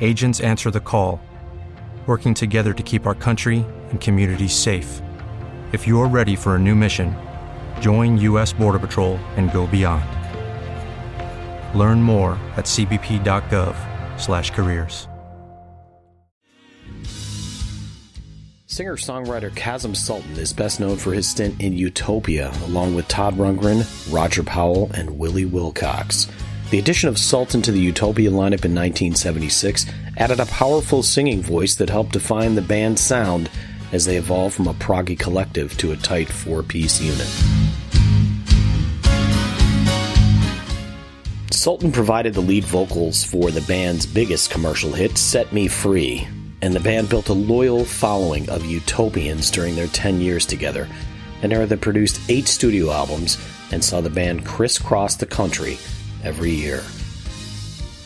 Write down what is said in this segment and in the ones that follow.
Agents answer the call, working together to keep our country and communities safe. If you're ready for a new mission, join U.S. Border Patrol and go beyond. Learn more at cbp.gov/careers. Singer-songwriter Kasim Sultan is best known for his stint in Utopia, along with Todd Rundgren, Roger Powell, and Willie Wilcox. The addition of Sultan to the Utopia lineup in 1976 added a powerful singing voice that helped define the band's sound as they evolved from a proggy collective to a tight four piece unit. Sultan provided the lead vocals for the band's biggest commercial hit, Set Me Free, and the band built a loyal following of utopians during their 10 years together, an era that produced eight studio albums and saw the band crisscross the country every year.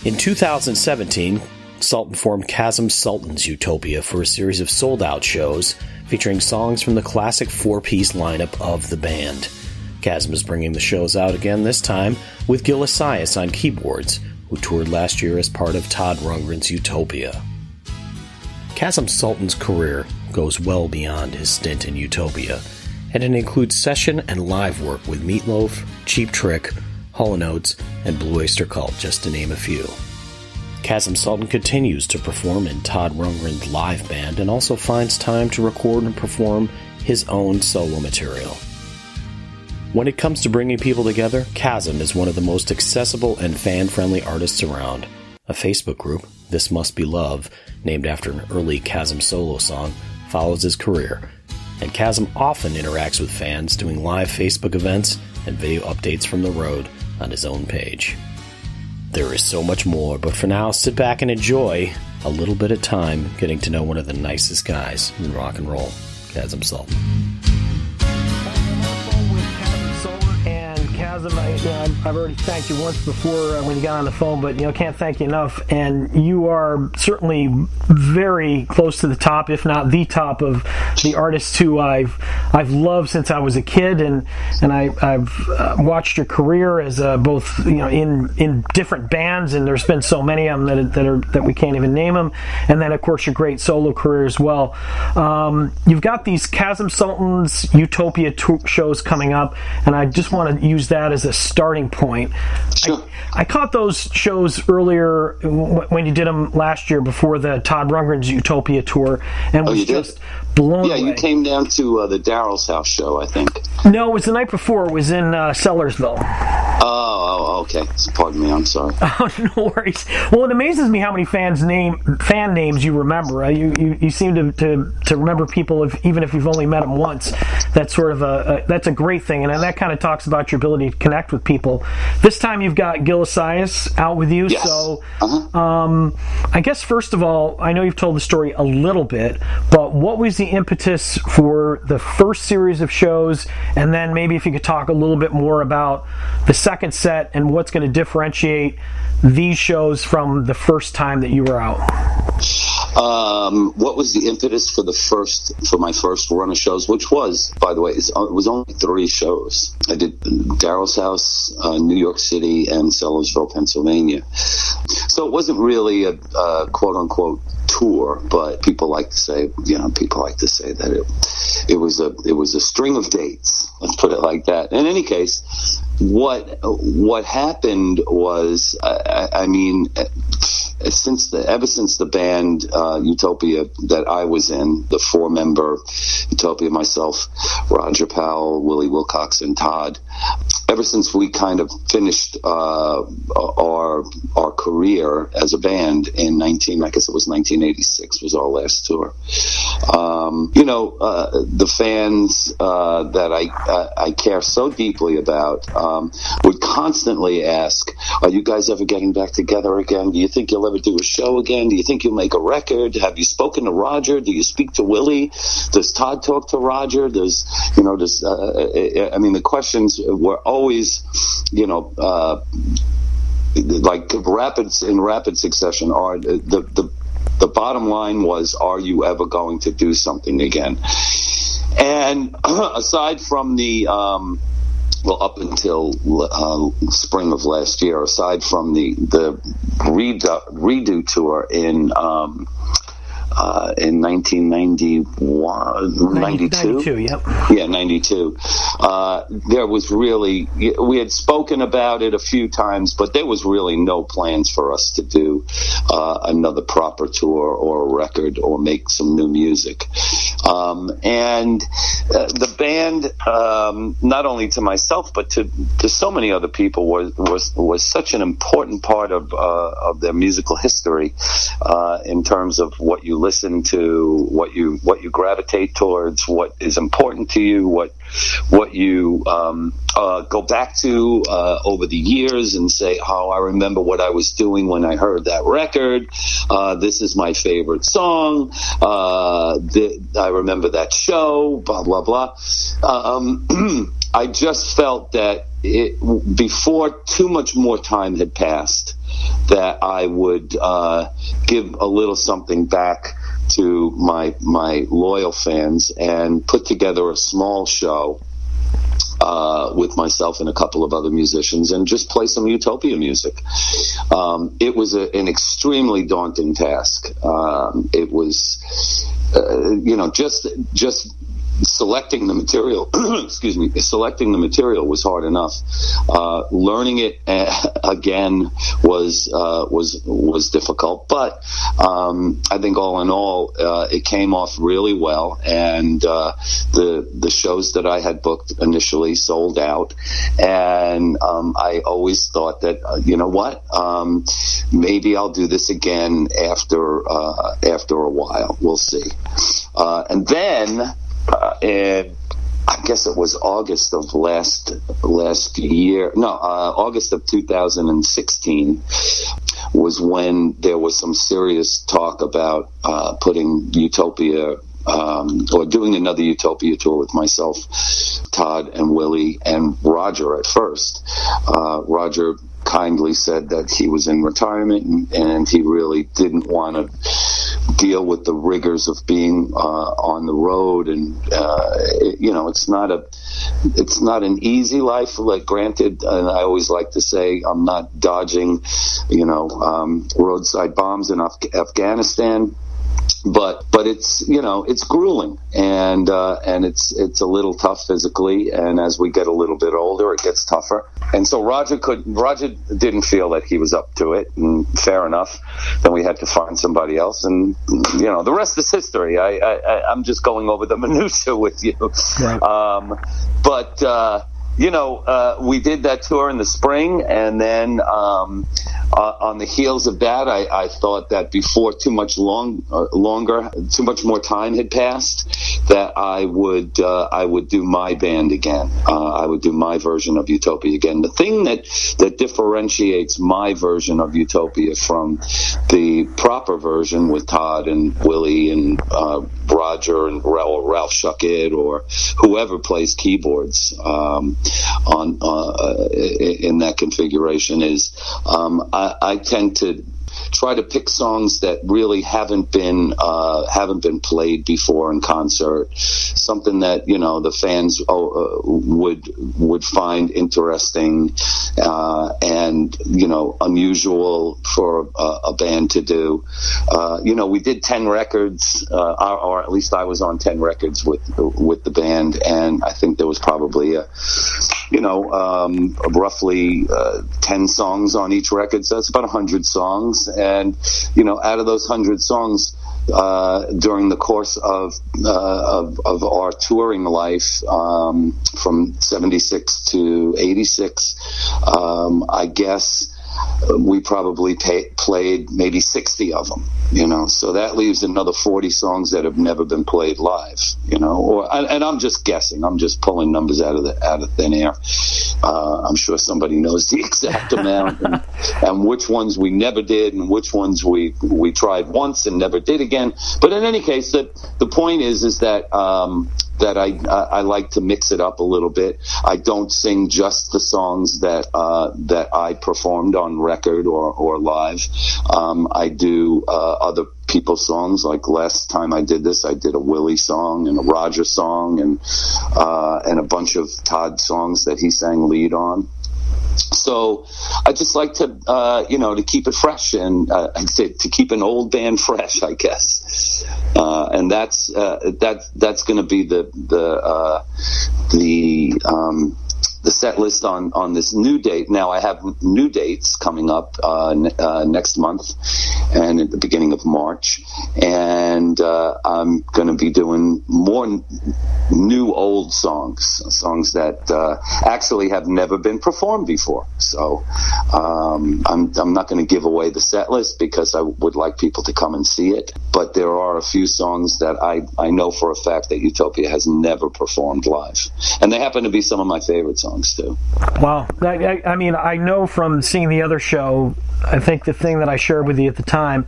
In 2017, Sultan formed Kasim Sultan's Utopia for a series of sold out shows featuring songs from the classic four piece lineup of the band. Kasim is bringing the shows out again, this time with Gil Assayas on keyboards, who toured last year as part of Todd Rundgren's Utopia. Kasim Sultan's career goes well beyond his stint in Utopia, and it includes session and live work with Meatloaf, Cheap Trick, Hall & Oates, and Blue Oyster Cult, just to name a few. Kasim Sultan continues to perform in Todd Rundgren's live band and also finds time to record and perform his own solo material. When it comes to bringing people together, Kasim is one of the most accessible and fan friendly artists around. A Facebook group, This Must Be Love, named after an early Kasim solo song, follows his career, and Kasim often interacts with fans doing live Facebook events and video updates from the road on his own page. There is so much more, but for now, sit back and enjoy a little bit of time getting to know one of the nicest guys in rock and roll, Kasim Sultan. Kasim, I, you know, I've already thanked you once before uh, when you got on the phone, but you know, can't thank you enough. And you are certainly very close to the top, if not the top, of the artists who I've I've loved since I was a kid, and and I, have uh, watched your career as uh, both you know in in different bands, and there's been so many of them that that are that we can't even name them, and then of course your great solo career as well. Um, you've got these Kasim Sultan's Utopia tour shows coming up, and I just want to use that as a starting point. Sure. I, I caught those shows earlier when you did them last year before the Todd Rundgren's Utopia tour, and oh, was just blown yeah, away. you came down to uh, the Daryl's house show, I think. No, it was the night before. It was in uh, Sellersville. Oh, oh, okay. Pardon me. I'm sorry. Oh, no worries. Well, it amazes me how many fans name fan names you remember. Uh, you, you you seem to, to, to remember people if, even if you've only met them once. That's sort of a, a that's a great thing, and that kind of talks about your ability to connect with people. This time you've got Gil Assayas out with you, Yes. so Uh-huh. um, I guess first of all, I know you've told the story a little bit, but what was the impetus for the first series of shows, and then maybe if you could talk a little bit more about the second set and what's going to differentiate these shows from the first time that you were out? Um, what was the impetus for the first for my first run of shows? Which was, by the way, uh, it was only three shows. I did Daryl's house, uh, New York City, and Sellersville, Pennsylvania. So it wasn't really a quote unquote tour, but people like to say, you know, people like to say that it it was a it was a string of dates. Let's put it like that. In any case, what what happened was, I I mean, since the ever since the band uh, Utopia that I was in, the four member Utopia, myself, Roger Powell, Willie Wilcox, and Todd. Ever since we kind of finished uh, our our career as a band in 19, I guess it was 1986 was our last tour. Um, you know, uh, the fans uh, that I I care so deeply about um, would constantly ask, "Are you guys ever getting back together again? Do you think you'll ever do a show again? Do you think you'll make a record? Have you spoken to Roger? Do you speak to Willie? Does Todd talk to Roger? Does you know? Does uh, I mean the questions were always, you know. Uh, like rapid in rapid succession are the, the the bottom line was are you ever going to do something again and aside from the um, well, up until uh, spring of last year, aside from the the redo, redo tour in um, uh, in 1991, 92? 92, yep. Yeah, 92. Uh, there was really, we had spoken about it a few times, but there was really no plans for us to do uh, another proper tour or a record or make some new music. Um, and uh, the band, um, not only to myself, but to, to so many other people, was, was, was such an important part of, uh, of their musical history uh, in terms of what you listen to, what you what you gravitate towards, what is important to you, what what you um, uh, go back to uh, over the years and say, "Oh, I remember what I was doing when I heard that record. Uh, this is my favorite song. Uh, th- I remember that show." Blah blah blah. Um, I just felt that it, before too much more time had passed, that I would uh, give a little something back to my my loyal fans and put together a small show uh, with myself and a couple of other musicians and just play some Utopia music. Um, it was a, an extremely daunting task. Um, it was, uh, you know, just just selecting the material, excuse me, selecting the material was hard enough. Uh, learning it uh, again was uh, was was difficult, but um, I think all in all, uh, it came off really well, and uh, the the shows that I had booked initially sold out, and um, I always thought that uh, you know what, um, maybe I'll do this again after after a while. We'll see, and then uh, and I guess it was August of last last year. No, uh, August of 2016 was when there was some serious talk about uh, putting Utopia um, or doing another Utopia tour with myself, Todd, and Willie, and Roger at first. Uh, Roger kindly said that he was in retirement and, and he really didn't want to deal with the rigors of being uh, on the road and uh, it, you know it's not a it's not an easy life. Like granted and I always like to say I'm not dodging you know um, roadside bombs in Af- Afghanistan but but it's you know it's grueling and uh, and it's it's a little tough physically. And as we get a little bit older it gets tougher. And so Roger could Roger didn't feel that he was up to it. And fair enough then we had to find somebody else. And you know the rest is history. I, I I'm just going over the minutia with you. Right. um, but uh, you know, uh, we did that tour in the spring, and then um, uh, on the heels of that, I, I, thought that before too much long, uh, longer, too much more time had passed, that I would uh, I would do my band again. Uh, I would do my version of Utopia again. The thing that that differentiates my version of Utopia from the proper version with Todd and Willie and uh, Roger and Ralph, Schuckett or whoever plays keyboards. Um, on uh, in that configuration is um, I, I, tend to try to pick songs that really haven't been uh, haven't been played before in concert. Something that you know the fans uh, would would find interesting uh, and you know unusual for a, a band to do. Uh, you know, we did ten records, uh, or, or, at least I was on ten records with with the band, and I think there was probably a you know um, roughly uh, ten songs on each record, so that's about hundred songs you know, out of those hundred songs, uh, during the course of, uh, of, of our touring life um, from '76 to '86, um, I guess we probably pay, played maybe 60 of them, you know. So that leaves another 40 songs that have never been played live, you know. Or and I'm just guessing. I'm just pulling numbers out of the out of thin air. Uh, I'm sure somebody knows the exact amount and, and, which ones we never did and which ones we we tried once and never did again. But in any case, the the point is is that um, that I, I like to mix it up a little bit. I don't sing just the songs that uh, that I performed on record or or live. Um, I do uh, other people's songs. Like last time I did this, I did a Willie song and a Roger song and uh, and a bunch of Todd songs that he sang lead on so I just like to, uh, you know, to keep it fresh and uh, to, to, keep an old band fresh, I guess. Uh, and that's uh, that that's going to be the the uh, the um, the set list on on this new date. Now I have new dates coming up uh, uh, next month and at the beginning of March, and uh, I'm going to be doing more new old songs, songs that uh, actually have never been performed before. So um, I'm I'm not going to give away the set list because I would like people to come and see it. But there are a few songs that I I know for a fact that Utopia has never performed live, and they happen to be some of my favorite songs songs too. Wow, I, I, mean, I know from seeing the other show. I think the thing that I shared with you at the time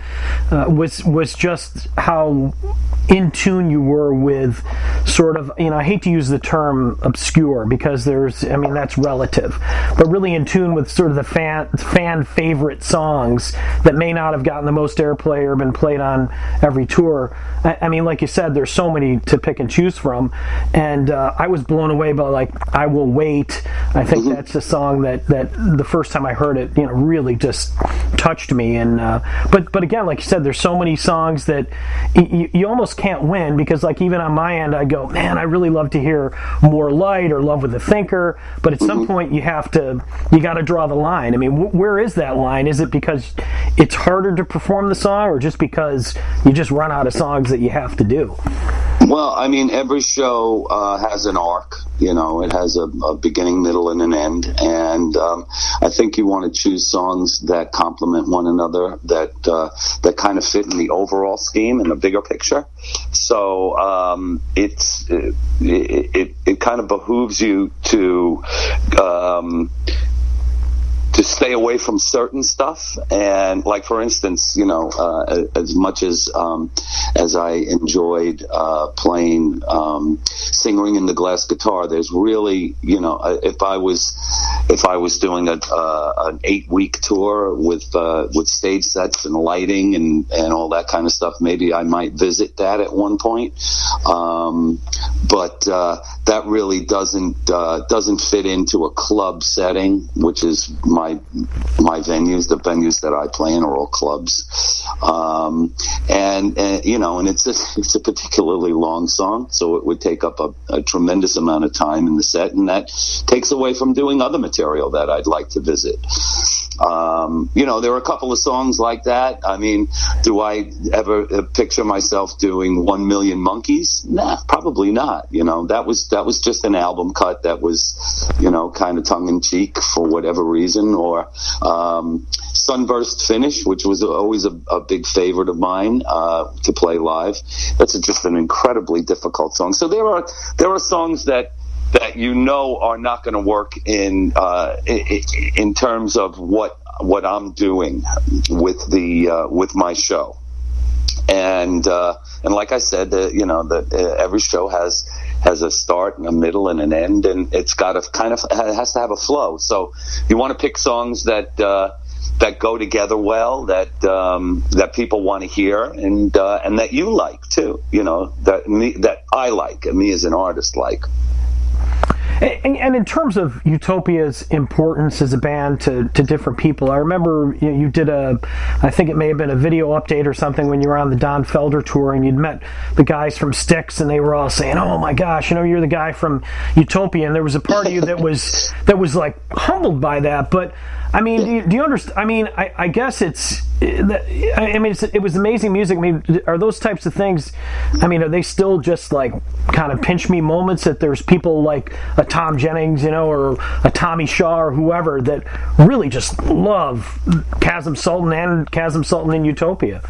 uh, was was just how in tune you were with sort of you know I hate to use the term obscure because there's I mean that's relative, but really in tune with sort of the fan fan favorite songs that may not have gotten the most airplay or been played on every tour. I, I mean, like you said, there's so many to pick and choose from, and uh, I was blown away by like I will wait I think mm-hmm. that's a song that, that the first time I heard it, you know, really just touched me. And uh, but but again, like you said, there's so many songs that y- you almost can't win because like even on my end, I go, man, I really love to hear more light or love with the thinker. But at mm-hmm. some point, you have to you got to draw the line. I mean, wh- where is that line? Is it because it's harder to perform the song, or just because you just run out of songs that you have to do? Well, I mean, every show uh, has an arc. You know, it has a, a beginning, middle, and an end. And um, I think you want to choose songs that complement one another, that uh, that kind of fit in the overall scheme and the bigger picture. So um, it's it, it, it, kind of behooves you to. Um, to stay away from certain stuff. And like for instance, you know, uh, as much as um, as I enjoyed uh, playing um, singring and the glass guitar, there's really, you know, if I was if I was doing a uh, an eight week tour with uh, with stage sets and lighting and and all that kind of stuff, maybe I might visit that at one point. Um, but uh, that really doesn't doesn't fit into a club setting, which is my my my venues, the venues that I play in are all clubs, um, and, and, you know, and it's a, it's a particularly long song, so it would take up a, a, tremendous amount of time in the set, and that takes away from doing other material that I'd like to visit. Um, you know, there are a couple of songs like that. I mean, do I ever picture myself doing One Million Monkeys? Nah, probably not. You know, that was that was just an album cut that was, you know, kind of tongue in cheek for whatever reason, or um, Sunburst Finish, which was always a, a big favorite of mine uh, to play live. That's just an incredibly difficult song. So there are there are songs that that you know are not going to work in, uh, in terms of what what I'm doing with the uh, with my show. And uh, and like I said, uh, you know, that uh, every show has has a start and a middle and an end, and it's got to kind of it has to have a flow. So you want to pick songs that uh, that go together well, that um, that people want to hear, and uh, and that you like too. You know that me that I like, and me as an artist like. And, and, in terms of Utopia's importance as a band to, to different people, I remember you, know, you, did a, I think it may have been a video update or something when you were on the Don Felder tour and you'd met the guys from Styx and they were all saying, "Oh my gosh, you know, you're the guy from Utopia." And there was a part of you that was that was like humbled by that, but I mean, yeah. do, you, do you understand? I mean, I, I guess it's. I mean, it was amazing music. I mean, are those types of things? I mean, are they still just like kind of pinch me moments that there's people like a Tom Jennings, you know, or a Tommy Shaw or whoever that really just love Kasim Sultan and Kasim Sultan in Utopia?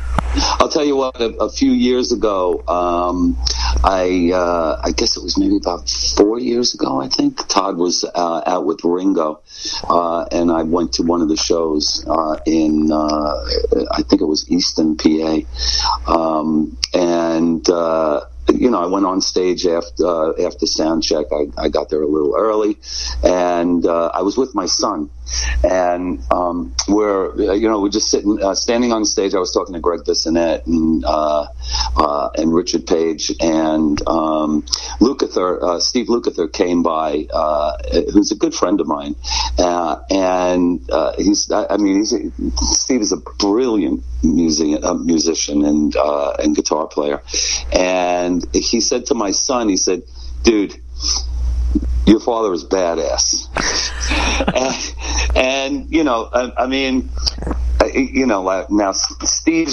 I'll tell you what. A, a few years ago, um, I uh, I guess it was maybe about four years ago. I think Todd was uh, out with Ringo, uh, and I went to one of the shows uh, in uh, I think it was Easton, PA, um, and uh, you know, I went on stage after uh, after sound check. I, I got there a little early, and uh, I was with my son, and um, we're you know we're just sitting uh, standing on stage. I was talking to Gregg Bissonette and uh, uh, and Richard Page. And um, Lukather, uh, Steve Lukather came by, who's a good friend of mine, and he's I mean he's Steve is a brilliant music, musician and and guitar player, and he said to my son, he said, dude, your father is badass. and, and, you know, I, I mean, you know, now Steve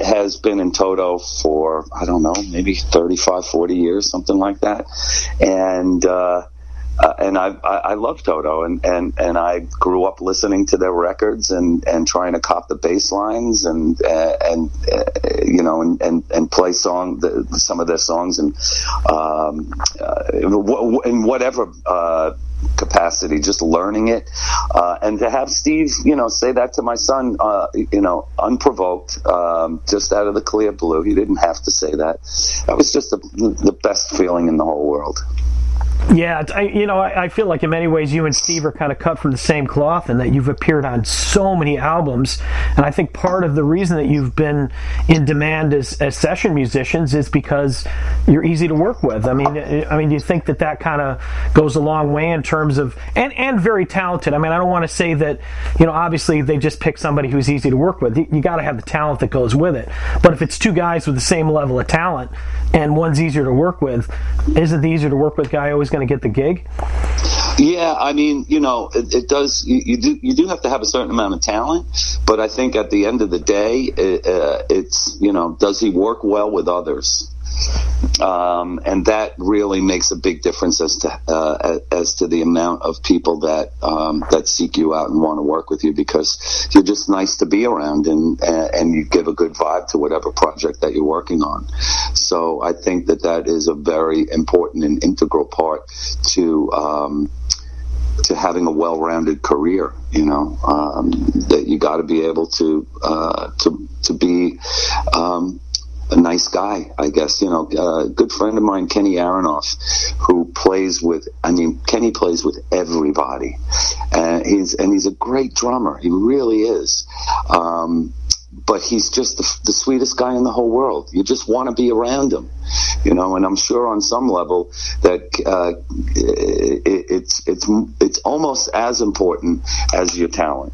has been in Toto for, I don't know, maybe 35, 40 years, something like that. And, uh, uh, and I, I, I love Toto, and, and, and I grew up listening to their records and, and trying to cop the bass lines and uh, and uh, you know and, and, and play song the, some of their songs and um, uh, in whatever capacity, just learning it, uh, and to have Steve, you know, say that to my son, uh, you know, unprovoked, um, just out of the clear blue. He didn't have to say that. That was just the, the best feeling in the whole world. Yeah, I, you know, I, I, feel like in many ways you and Steve are kind of cut from the same cloth, and that you've appeared on so many albums. And I think part of the reason that you've been in demand as, as session musicians is because you're easy to work with. I mean, I mean, do you think that that kind of goes a long way in terms of and and very talented? I mean, I don't want to say that you know, obviously they just pick somebody who's easy to work with. You, got to have the talent that goes with it. But if it's two guys with the same level of talent and one's easier to work with, isn't the easier to work with guy always going to get the gig? Yeah, I mean, you know, it, it does. You, you, do you do have to have a certain amount of talent, but I think at the end of the day, it, uh, it's you know, does he work well with others? Um, and that really makes a big difference as to uh, as to the amount of people that um, that seek you out and want to work with you because you're just nice to be around and and you give a good vibe to whatever project that you're working on. So I think that that is a very important and integral part to. Um, to having a well-rounded career, you know, um, that you got to be able to uh, to to be um, a nice guy, I guess. You know, a good friend of mine, Kenny Aronoff, who plays with. I mean, Kenny plays with everybody, and he's and he's a great drummer. He really is. Um, but he's just the, the, sweetest guy in the whole world. You just want to be around him, you know. And I'm sure on some level that uh, it, it's it's it's almost as important as your talent.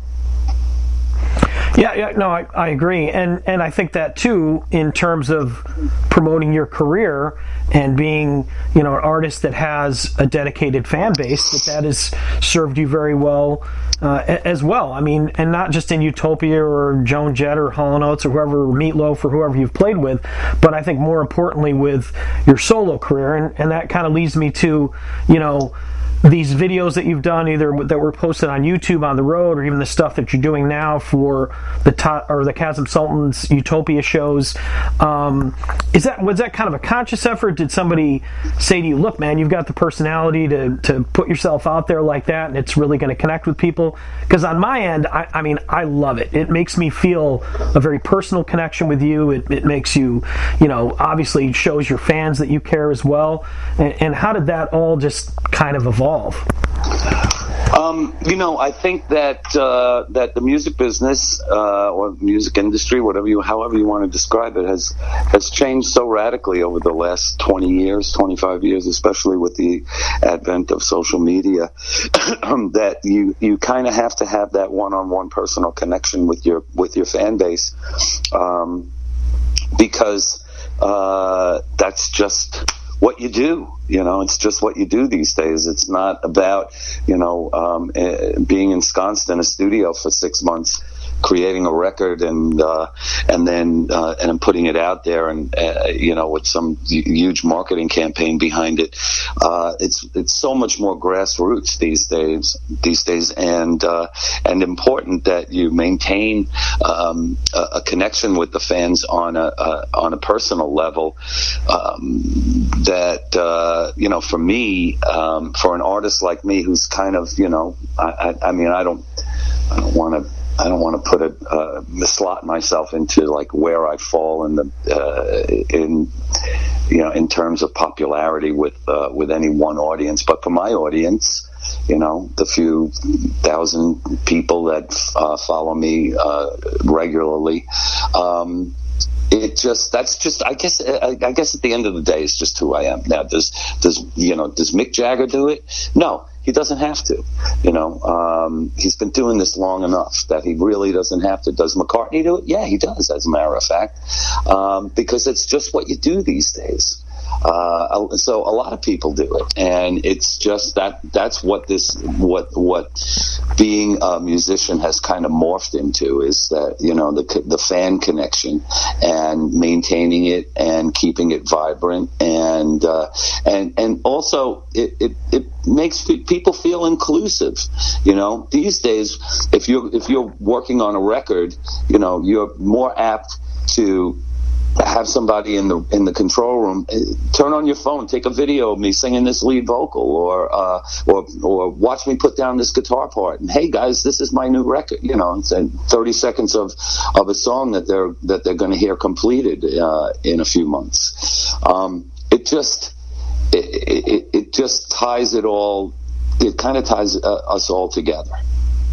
Yeah, yeah, no, I, I agree, and and I think that too in terms of promoting your career and being you know an artist that has a dedicated fan base that that has served you very well uh, as well. I mean, and not just in Utopia or Joan Jett or and Oates or whoever Meatloaf or whoever you've played with, but I think more importantly with your solo career, and and that kind of leads me to you know these videos that you've done, either that were posted on YouTube on the road, or even the stuff that you're doing now for the to- or the Kasim Sultan's Utopia shows, um, is that was that kind of a conscious effort? Did somebody say to you, "Look, man, you've got the personality to to put yourself out there like that, and it's really going to connect with people"? Because on my end, I, I, mean, I love it. It makes me feel a very personal connection with you. It, it makes you, you know, obviously shows your fans that you care as well. and, and how did that all just kind of evolve? Evolve? Um, you know, I think that uh, that the music business uh, or music industry, whatever you, however you want to describe it, has has changed so radically over the last twenty years, twenty five years, especially with the advent of social media, that you you kind of have to have that one on one personal connection with your with your fan base, um, because uh, that's just what you do. You know, it's just what you do these days. It's not about you know um, uh, being ensconced in a studio for six months creating a record and uh, and then uh, and putting it out there and uh, you know with some huge marketing campaign behind it. Uh, it's it's so much more grassroots these days these days and uh, and important that you maintain um, a, a, connection with the fans on a, a on a personal level. Um, that uh, you know for me um, for an artist like me who's kind of you know I, I, I mean I don't I don't want to I don't want to put a uh, mislot myself into like where I fall in the uh, in you know in terms of popularity with uh, with any one audience, but for my audience, you know, the few thousand people that uh, follow me uh, regularly. Um, it just that's just I guess I, I guess at the end of the day it's just who I am now. Does does you know does Mick Jagger do it? No, he doesn't have to. You know, um, he's been doing this long enough that he really doesn't have to. Does McCartney do it? Yeah, he does, as a matter of fact, um, because it's just what you do these days. Uh, so a lot of people do it, and it's just that that's what this what what being a musician has kind of morphed into is that you know the the fan connection and maintaining it and keeping it vibrant and uh, and and also it, it it makes people feel inclusive. You know, these days if you if you're working on a record, you know you're more apt to have somebody in the in the control room eh, turn on your phone take a video of me singing this lead vocal or uh, or or watch me put down this guitar part. And hey guys this is my new record you know and 30 seconds of of a song that they're that they're going to hear completed uh, in a few months. Um, it just it, it, it, just ties it all it kind of ties uh, us all together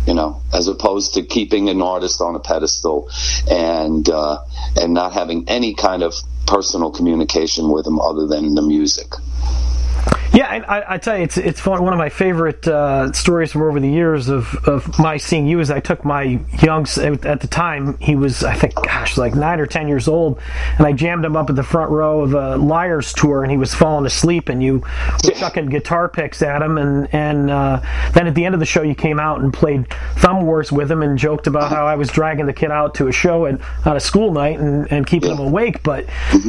you know, as opposed to keeping an artist on a pedestal and uh, and not having any kind of personal communication with them other than the music. I, I, tell you, it's it's fun. One of my favorite uh, stories from over the years of, of my seeing you is I took my young at the time he was I think gosh like nine or ten years old, and I jammed him up at the front row of a Liars tour, and he was falling asleep, and you were chucking guitar picks at him, and and uh, then at the end of the show you came out and played Thumb Wars with him and joked about how I was dragging the kid out to a show at on a school night and, and keeping him awake, but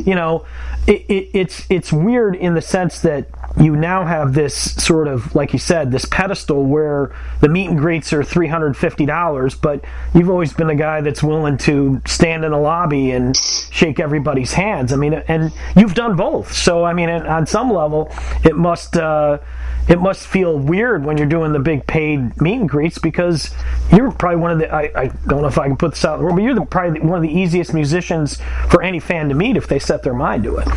you know it, it, it's it's weird in the sense that you now have this sort of, like you said, this pedestal where the meet and greets are $350, but you've always been a guy that's willing to stand in a lobby and shake everybody's hands. I mean, and you've done both. So, I mean, on some level, it must, uh, it must feel weird when you're doing the big paid meet and greets because you're probably one of the, I, I don't know if I can put this out, but you're the, probably one of the easiest musicians for any fan to meet if they set their mind to it.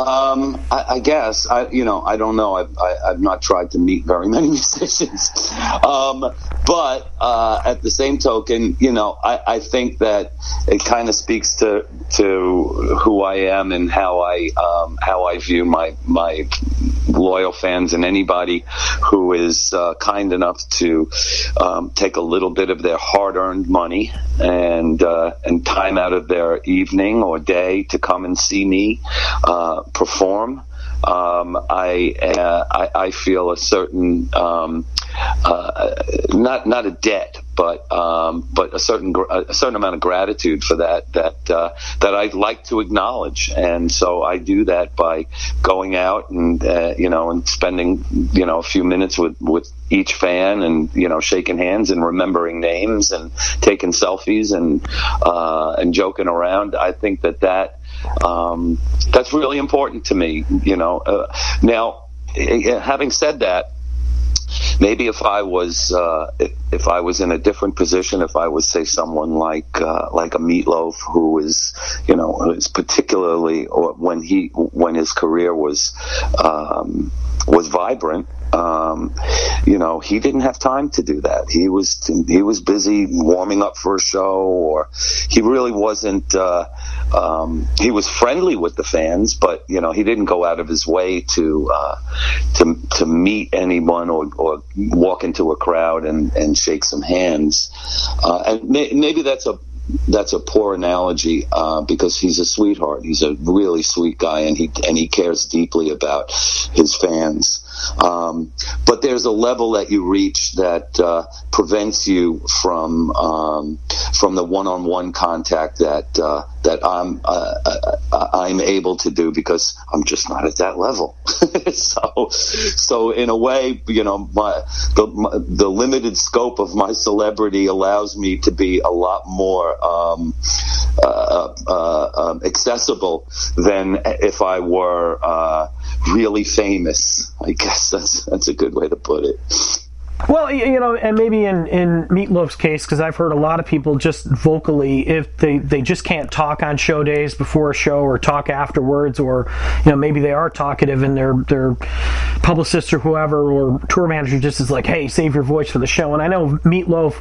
Um, I, I, guess I, you know, I don't know. I've, I, have not tried to meet very many musicians, um, but uh, at the same token, you know, I, I think that it kind of speaks to to who I am and how I um, how I view my my loyal fans and anybody who is uh, kind enough to um, take a little bit of their hard-earned money and uh, and time out of their evening or day to come and see me uh, perform. Um, I, uh, I, I feel a certain um, uh, not not a debt, but um, but a certain a certain amount of gratitude for that that uh, that I'd like to acknowledge, and so I do that by going out and uh, you know and spending you know a few minutes with with each fan and you know shaking hands and remembering names and taking selfies and uh, and joking around. I think that that um, that's really important to me. You know, uh, now having said that maybe if I was uh, if I was in a different position, if I was say someone like uh, like a Meatloaf, who is you know is particularly when he when his career was um, was vibrant, um, you know, he didn't have time to do that. He was he was busy warming up for a show, or he really wasn't. Uh, um, he was friendly with the fans, but you know, he didn't go out of his way to uh, to to meet anyone or, or walk into a crowd and, and shake some hands. Uh, and may, maybe that's a that's a poor analogy uh, because he's a sweetheart. He's a really sweet guy, and he and he cares deeply about his fans. Um, but there's a level that you reach that uh, prevents you from um, from the one-on-one contact that uh, that I'm uh, uh, I'm able to do because I'm just not at that level. so so in a way, you know, my the my, the limited scope of my celebrity allows me to be a lot more um, uh, uh, um, accessible than if I were really famous. I guess that's that's a good way to put it. Well, you know, and maybe in, in Meatloaf's case, because I've heard a lot of people just vocally, if they, they just can't talk on show days before a show or talk afterwards, or, you know, maybe they are talkative and their, their publicist or whoever or tour manager just is like, hey, save your voice for the show. And I know Meatloaf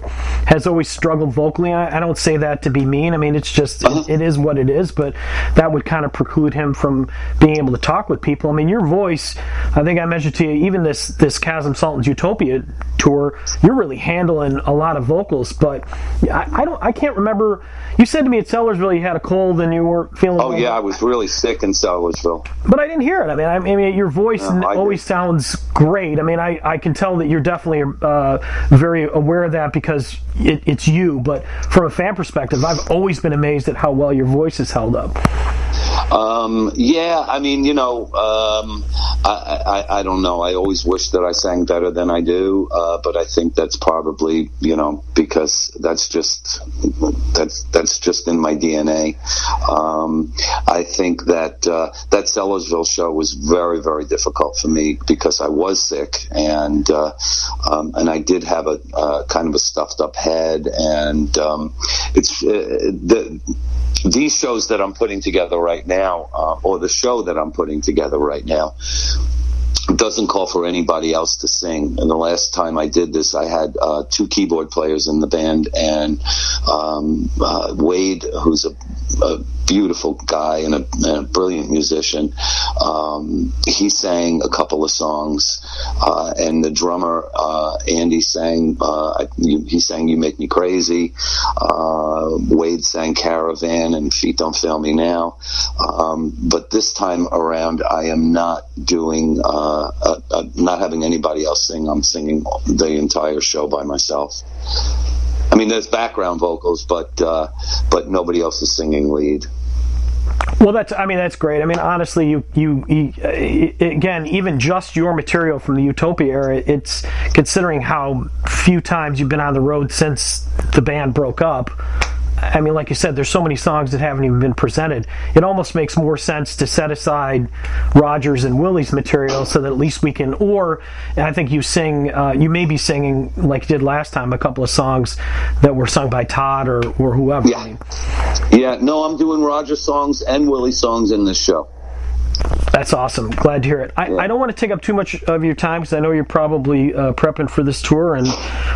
has always struggled vocally. I, I don't say that to be mean. I mean, it's just, uh-huh. it, it is what it is, but that would kind of preclude him from being able to talk with people. I mean, your voice, I think I mentioned to you, even this, this Kasim Sultans Utopia tour, you're really handling a lot of vocals. But I, I don't, I can't remember. You said to me at Sellersville you had a cold and you weren't feeling. Oh yeah, I was really sick in Sellersville. But I didn't hear it. I mean, I, mean, your voice no, always did. sounds great. I mean, I, I can tell that you're definitely uh, very aware of that because it, it's you. But from a fan perspective, I've always been amazed at how well your voice has held up. Um, yeah, I mean, you know, um, I, I, I, don't know. I always wish that I sang better than I do, uh, but I think that's probably, you know, because that's just that's that's just in my DNA. Um, I think that uh, that Sellersville show was very very difficult for me because I was sick and uh, um, and I did have a uh, kind of a stuffed up head, and um, it's uh, the these shows that I'm putting together right now, uh, or the show that I'm putting together right now, doesn't call for anybody else to sing. And the last time I did this, I had uh, two keyboard players in the band, and um, uh, Wade, who's a, a beautiful guy and a, and a brilliant musician. Um, he sang a couple of songs, uh, and the drummer uh, Andy sang. Uh, he sang "You Make Me Crazy." Uh, Wade sang "Caravan" and "Feet Don't Fail Me Now." Um, but this time around, I am not doing, uh, not having anybody else sing. I'm singing the entire show by myself. I mean, there's background vocals, but uh, but nobody else is singing lead. Well, that's I mean that's great. I mean honestly, you you, you uh, again even just your material from the Utopia era, it's considering how few times you've been on the road since the band broke up. I mean, like you said, there's so many songs that haven't even been presented. It almost makes more sense to set aside Rogers and Willie's material so that at least we can. Or I think you sing, uh, you may be singing like you did last time, a couple of songs that were sung by Todd or or whoever. Yeah, yeah. No, I'm doing Rogers songs and Willie songs in this show. That's awesome. Glad to hear it. I, I don't want to take up too much of your time because I know you're probably uh, prepping for this tour and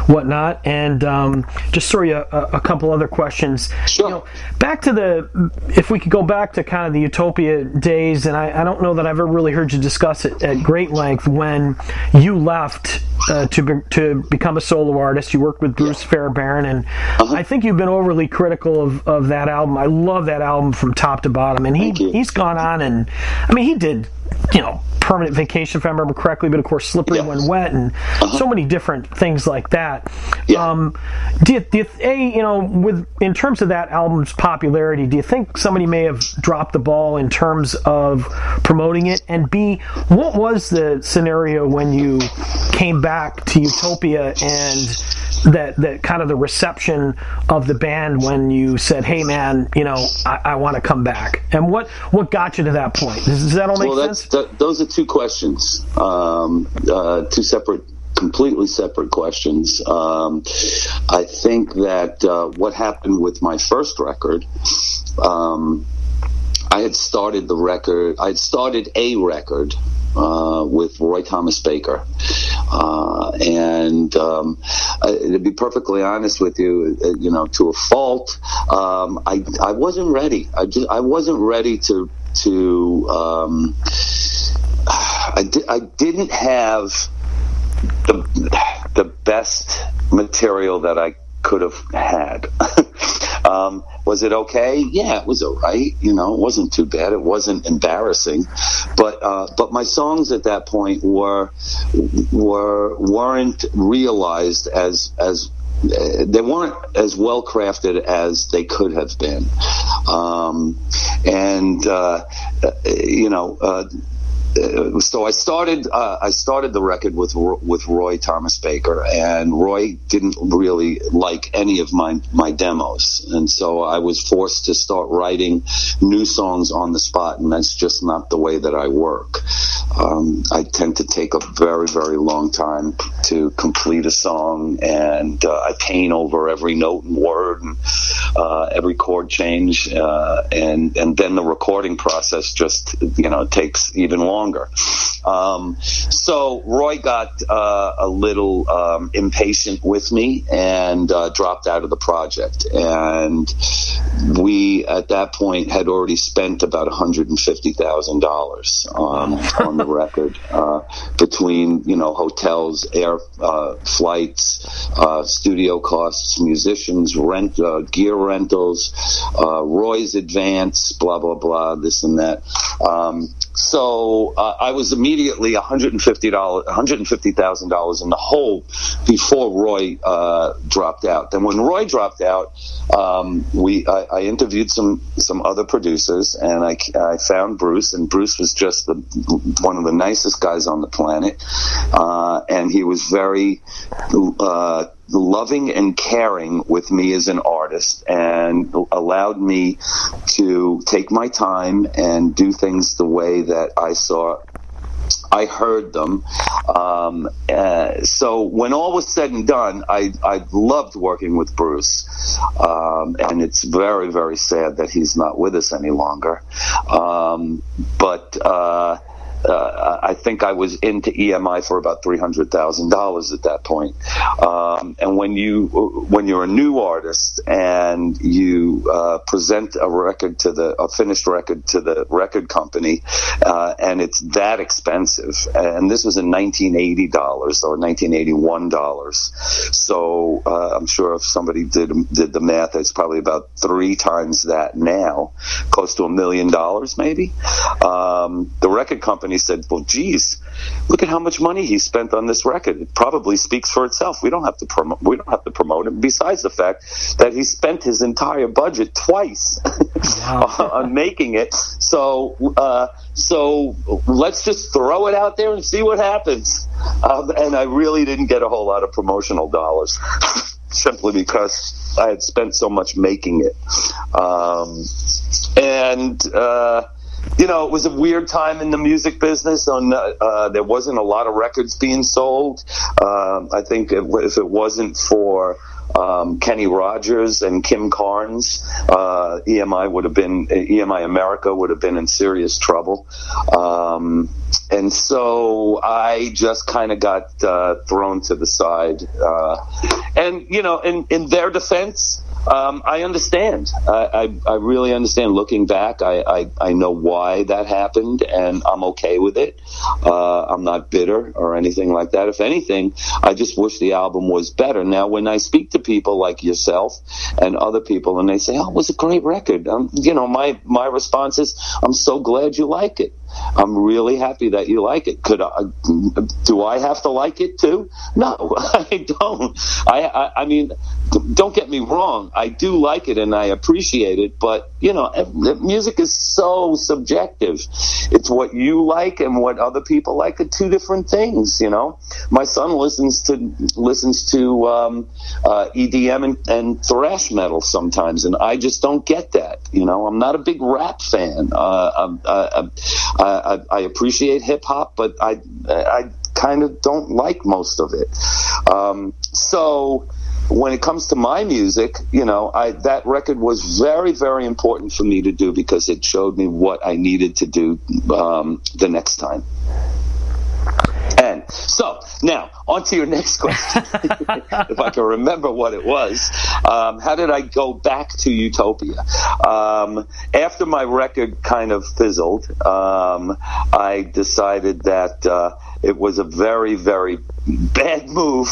whatnot. And um, just throw you a, a, couple other questions. Sure. You know, back to the, if we could go back to kind of the Utopia days, and I, I don't know that I've ever really heard you discuss it at great length when you left uh, to be, to become a solo artist. You worked with Bruce yeah. Fairbairn, and uh-huh. I think you've been overly critical of, of that album. I love that album from top to bottom, and he he's gone on and I mean he did you know permanent vacation if I remember correctly, but of course slippery when wet and uh-huh. so many different things like that. Yeah. Um, do you, do you, a you know with in terms of that album's popularity, do you think somebody may have dropped the ball in terms of promoting it? And b what was the scenario when you came back to Utopia and that that kind of the reception of the band when you said, "Hey, man, you know, I, I want to come back," and what what got you to that point? Does, does that all make well, sense? Th- those are two questions, um, uh, two separate completely separate questions. Um, I think that uh, what happened with my first record, um, I had started the record, I had started a record uh, with Roy Thomas Baker. Uh, and um, to be perfectly honest with you, uh, you know, to a fault, um, I I wasn't ready. I just I wasn't ready to to. Um, I di- I didn't have the the best material that I could have had. Um, was it okay? Yeah, it was all right. You know, it wasn't too bad. It wasn't embarrassing, but uh, but my songs at that point were were weren't realized as as uh, they weren't as well crafted as they could have been, um, and uh, uh you know uh, so I started uh, I started the record with with Roy Thomas Baker, and Roy didn't really like any of my my demos, and so I was forced to start writing new songs on the spot, and that's just not the way that I work. Um, I tend to take a very very long time to complete a song, and uh, I paint over every note and word and uh, every chord change, uh, and and then the recording process just you know takes even longer longer. Um, so Roy got uh, a little um, impatient with me and uh, dropped out of the project. And we, at that point, had already spent about $150,000 on, on the record uh, between, you know, hotels, air uh, flights, uh, studio costs, musicians, rent, uh, gear rentals, Roy's advance, blah, blah, blah, this and that. So uh, I was immediately $150, $150,000 in the hole before Roy uh, dropped out. Then when Roy dropped out, um, we I, I, interviewed some some other producers, and I, I found Bruce, and Bruce was just the, one of the nicest guys on the planet, uh, and he was very uh, loving and caring with me as an artist and allowed me to take my time and do things the way that I saw I heard them. Um, uh, so when all was said and done, I, I loved working with Bruce. Um, and it's very, very sad that he's not with us any longer. Um, but, uh, uh, I think I was into EMI for about three hundred thousand dollars at that point. Um, and when you when you're a new artist and you uh, present a record to the a finished record to the record company, uh, and it's that expensive, and this was in 1980 dollars or 1981 dollars. So uh, I'm sure if somebody did did the math, it's probably about three times that now, close to a million dollars maybe. Um, the record company he said, well, geez, look at how much money he spent on this record. It probably speaks for itself. We don't have to promote. We don't have to promote him. Besides the fact that he spent his entire budget twice wow. on making it. So, uh, so let's just throw it out there and see what happens. Um, and I really didn't get a whole lot of promotional dollars. simply because I had spent so much making it. Um, and uh, you know, it was a weird time in the music business. On uh, uh, there wasn't a lot of records being sold. Um, I think if it wasn't for um, Kenny Rogers and Kim Carnes, uh, EMI would have been EMI America would have been in serious trouble. Um, and so I just kind of got uh, thrown to the side. Uh, and you know, in in their defense. Um, I understand. I, I, I, really understand. Looking back, I, I, I, know why that happened, and I'm okay with it. Uh, I'm not bitter or anything like that. If anything, I just wish the album was better. Now, when I speak to people like yourself and other people, and they say, "Oh, it was a great record," um, you know, my my response is, "I'm so glad you like it." I'm really happy that you like it. Could I, do I have to like it too? No, I don't. I, I, I mean, don't get me wrong. I do like it and I appreciate it, but you know, music is so subjective. It's what you like and what other people like are two different things. You know, my son listens to listens to um, uh, EDM and, and thrash metal sometimes, and I just don't get that. You know, I'm not a big rap fan. Uh, I, I, I, appreciate hip hop, but I I kind of don't like most of it. Um, so when it comes to my music, you know, I, that record was very, very important for me to do because it showed me what I needed to do um, the next time. So now on to your next question. if I can remember what it was, um, how did I go back to Utopia? Um, after my record kind of fizzled, um, I decided that uh, it was a very, very bad move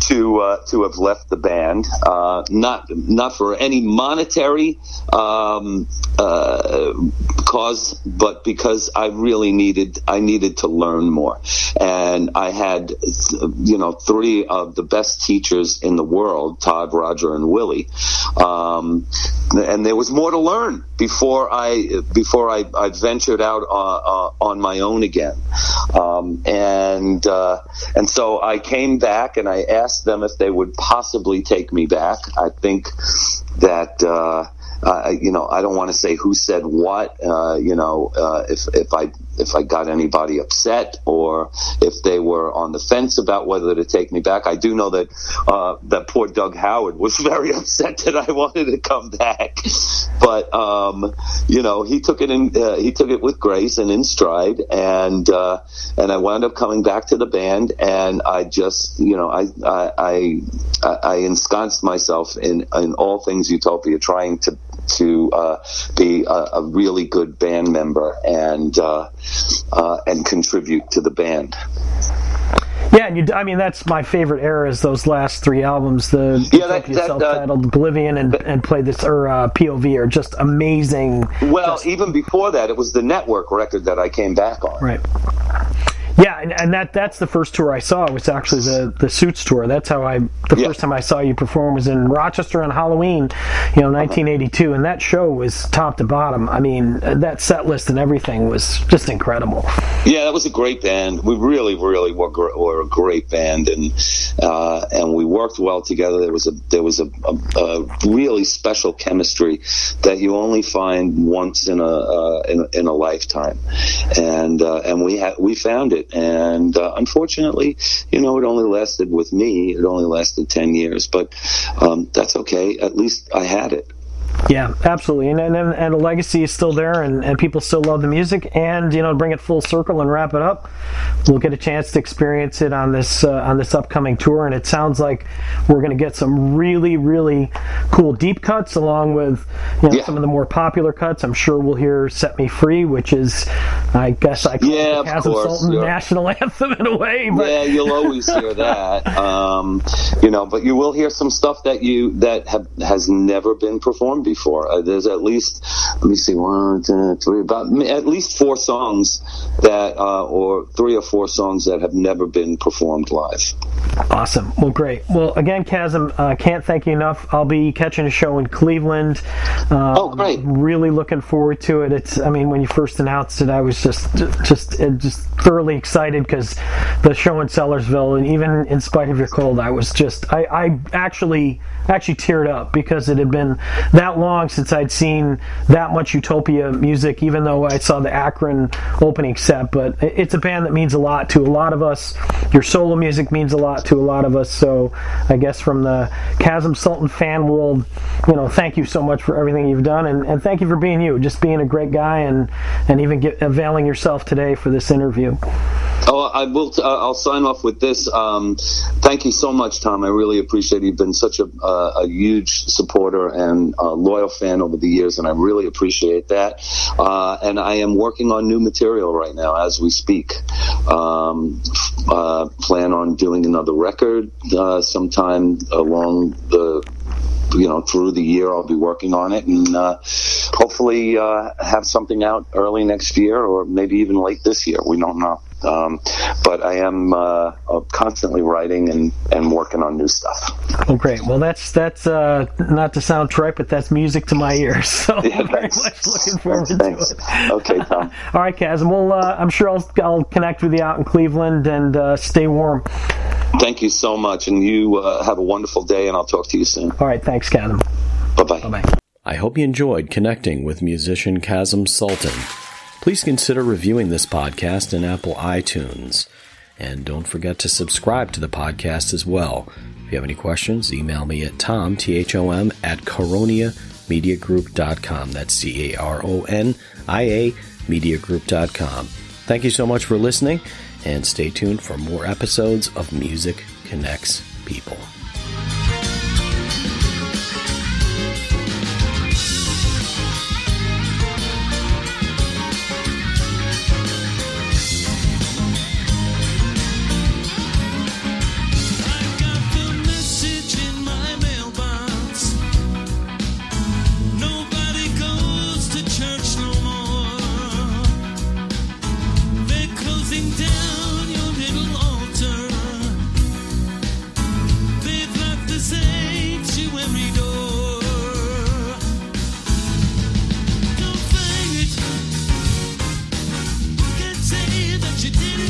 to uh, to have left the band. Uh, not not for any monetary um, uh, cause, but because I really needed I needed to learn more, and I had you know three of the best teachers in the world: Todd, Roger, and Willie. Um, and there was more to learn before I before I, I ventured out uh, uh, on my own again, um, and uh, and so I came back and I asked them if they would possibly take me back. I think that uh, you know, I don't want to say who said what. Uh, you know, uh, if if I if I got anybody upset or if they were on the fence about whether to take me back. I do know that uh, that poor Doug Howard was very upset that I wanted to come back, but um, you know, he took it in uh, he took it with grace and in stride, and uh, and I wound up coming back to the band, and I just you know I I I, I ensconced myself in in all things Utopia, trying to to uh, be a, a, really good band member and uh, uh, and contribute to the band. Yeah, and you, I mean that's my favorite era is those last three albums, the yeah, that, that self-titled Oblivion and and play this or uh, POV are just amazing. Well, just, even before that, it was the Network record that I came back on. Right. Yeah, and, and that that's the first tour I saw was actually the the Suits tour. That's how I the yeah. first time I saw you perform was in Rochester on Halloween, you know, 1982, and that show was top to bottom. I mean, that set list and everything was just incredible. Yeah, that was a great band. We really, really were, were a great band, and uh, and we worked well together. There was a there was a, a, a really special chemistry that you only find once in a uh, in, in, a lifetime, and uh, and we had we found it and uh, unfortunately, you know, it only lasted with me. It only lasted ten years, but um, that's okay. At least I had it. Yeah, absolutely, and and, and the legacy is still there, and, and people still love the music. And you know, to bring it full circle and wrap it up, we'll get a chance to experience it on this uh, on this upcoming tour. And it sounds like we're going to get some really really cool deep cuts, along with you know, yeah. some of the more popular cuts. I'm sure we'll hear "Set Me Free," which is, I guess, I call yeah, it the Kasim Sultan national anthem in a way. But. Yeah, you'll always hear that. Um, you know, but you will hear some stuff that you that have has never been performed before. Uh, there's at least, let me see, one, two, three, about at least four songs that, uh, or three or four songs that have never been performed live. Awesome. Well, great. Well, again, Kasim, uh, can't thank you enough. I'll be catching a show in Cleveland. Um, oh, great! Really looking forward to it. It's. I mean, when you first announced it, I was just, just, just thoroughly excited because the show in Sellersville, and even in spite of your cold, I was just, I, I actually, actually teared up because it had been that long since I'd seen that much Utopia music. Even though I saw the Akron opening set, but it's a band that means a lot to a lot of us. Your solo music means a lot to a lot of us. So I guess from the Kasim Sultan fan world, you know, thank you so much for everything you've done, and, and thank you for being you, just being a great guy, and and even get, availing yourself today for this interview. Oh, I will. T- I'll sign off with this. Um, thank you so much, Tom. I really appreciate it. You've been such a, uh, a huge supporter and loyal fan over the years, and I really appreciate that. Uh, and I am working on new material right now as we speak. Um, uh, plan on doing another record uh, sometime along the you know through the year I'll be working on it and uh, hopefully uh, have something out early next year or maybe even late this year. We don't know. Um, but I am uh, uh, constantly writing and, and working on new stuff. Oh, great! Well, that's that's uh, not to sound trite, but that's music to my ears. So yeah, very much looking forward thanks. to it. Okay, Tom. All right, Kasim. Well, uh, I'm sure I'll I'll connect with you out in Cleveland and uh, stay warm. Thank you so much, and you uh, have a wonderful day, and I'll talk to you soon. All right, thanks, Kasim. Bye bye. Bye bye. I hope you enjoyed connecting with musician Kasim Sultan. Please consider reviewing this podcast in Apple iTunes. And don't forget to subscribe to the podcast as well. If you have any questions, email me at tom, T-H-O-M, at caroniamediagroup.com. That's C-A-R-O-N-I-A mediagroup.com. Thank you so much for listening, and stay tuned for more episodes of Music Connects People.